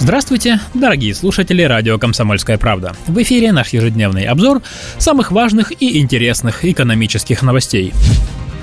Здравствуйте, дорогие слушатели радио «Комсомольская правда». В эфире наш ежедневный обзор самых важных и интересных экономических новостей.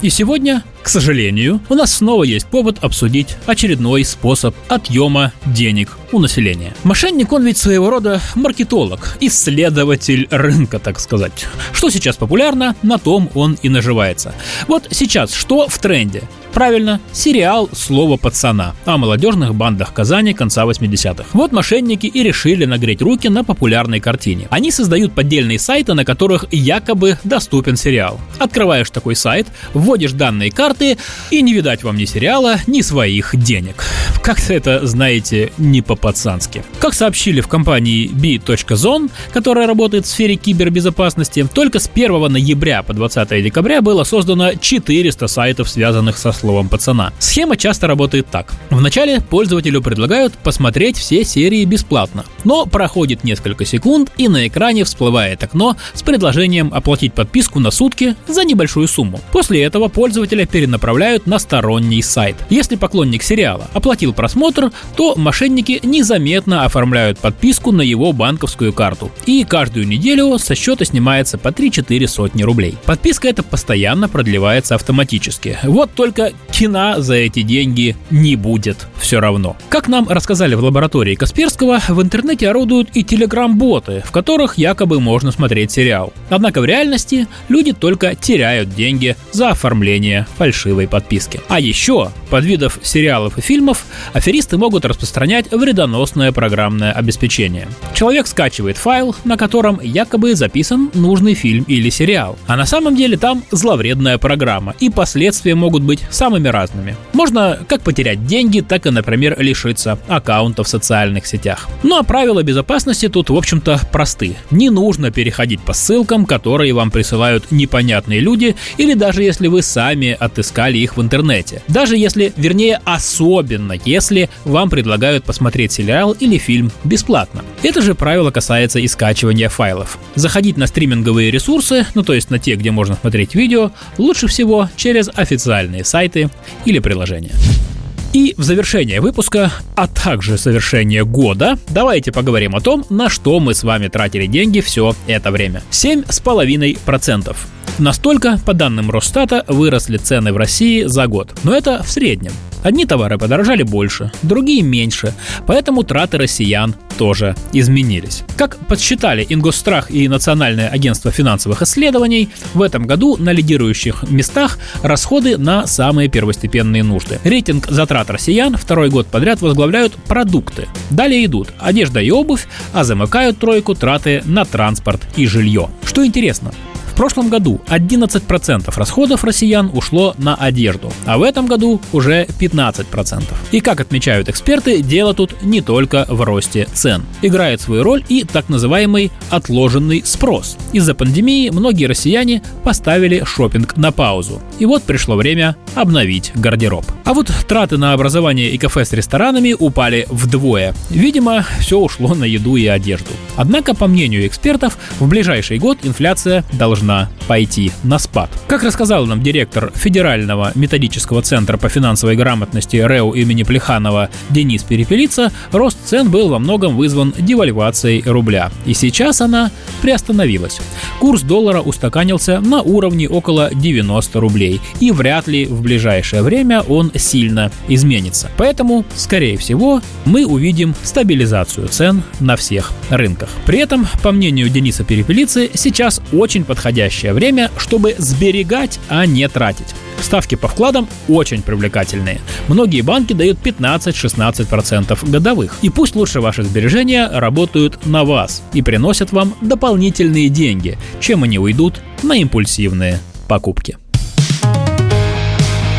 И сегодня, к сожалению, у нас снова есть повод обсудить очередной способ отъема денег у населения. Мошенник, он ведь своего рода маркетолог, исследователь рынка, так сказать. Что сейчас популярно, на том он и наживается. Вот сейчас что в тренде? Правильно, сериал «Слово пацана» о молодежных бандах Казани конца 80-х. Вот мошенники и решили нагреть руки на популярной картине. Они создают поддельные сайты, на которых якобы доступен сериал. Открываешь такой сайт, вводишь данные карты, и не видать вам ни сериала, ни своих денег. Как-то это, знаете, не по-пацански. Как сообщили в компании B.Zone, которая работает в сфере кибербезопасности, только с 1 ноября по 20 декабря было создано 400 сайтов, связанных со словом пацана. Схема часто работает так. Вначале пользователю предлагают посмотреть все серии бесплатно, но проходит несколько секунд и на экране всплывает окно с предложением оплатить подписку на сутки за небольшую сумму. После этого пользователя перенаправляют на сторонний сайт. Если поклонник сериала оплатил просмотр, то мошенники незаметно оформляют подписку на его банковскую карту. И каждую неделю со счета снимается по 3-4 сотни рублей. Подписка эта постоянно продлевается автоматически. Вот только кино за эти деньги не будет все равно. Как нам рассказали в лаборатории Касперского, в интернете орудуют и телеграм-боты, в которых якобы можно смотреть сериал. Однако в реальности люди только теряют деньги за оформление фальшивой подписки. А еще, под видов сериалов и фильмов, аферисты могут распространять вредоносное программное обеспечение. Человек скачивает файл, на котором якобы записан нужный фильм или сериал. А на самом деле там зловредная программа, и последствия могут быть самыми разными. Можно как потерять деньги, так и, например, лишиться аккаунта в социальных сетях. Ну а правила безопасности тут, в общем-то, просты. Не нужно переходить по ссылкам, которые вам присылают непонятные люди, или даже если вы сами отыскали их в интернете. Даже если, вернее, особенно если вам предлагают посмотреть сериал или фильм бесплатно. Это же правило касается и скачивания файлов. Заходить на стриминговые ресурсы, ну то есть на те, где можно смотреть видео, лучше всего через официальные сайты или приложения. И в завершение выпуска, а также завершение года, давайте поговорим о том, на что мы с вами тратили деньги все это время. 7,5%. Настолько, по данным Росстата, выросли цены в России за год. Но это в среднем. Одни товары подорожали больше, другие меньше, поэтому траты россиян тоже изменились. Как подсчитали Ингосстрах и Национальное агентство финансовых исследований, в этом году на лидирующих местах расходы на самые первостепенные нужды. Рейтинг затрат россиян второй год подряд возглавляют продукты. Далее идут одежда и обувь, а замыкают тройку траты на транспорт и жилье. Что интересно, прошлом году 11% расходов россиян ушло на одежду, а в этом году уже 15%. И как отмечают эксперты, дело тут не только в росте цен. Играет свою роль и так называемый отложенный спрос. Из-за пандемии многие россияне поставили шопинг на паузу. И вот пришло время обновить гардероб. А вот траты на образование и кафе с ресторанами упали вдвое. Видимо, все ушло на еду и одежду. Однако, по мнению экспертов, в ближайший год инфляция должна пойти на спад. Как рассказал нам директор Федерального методического центра по финансовой грамотности РЭУ имени Плеханова Денис Перепелица, рост цен был во многом вызван девальвацией рубля. И сейчас она приостановилась. Курс доллара устаканился на уровне около 90 рублей, и вряд ли в ближайшее время он сильно изменится. Поэтому, скорее всего, мы увидим стабилизацию цен на всех рынках. При этом, по мнению Дениса Перепелицы, сейчас очень подходящее время, чтобы сберегать, а не тратить. Ставки по вкладам очень привлекательные. Многие банки дают 15-16% годовых. И пусть лучше ваши сбережения работают на вас и приносят вам дополнительные деньги, чем они уйдут на импульсивные покупки.